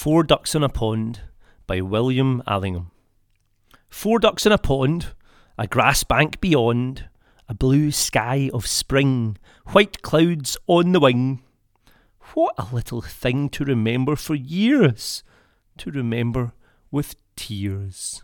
Four Ducks in a Pond by William Allingham. Four ducks in a pond, a grass bank beyond, a blue sky of spring, white clouds on the wing. What a little thing to remember for years, to remember with tears.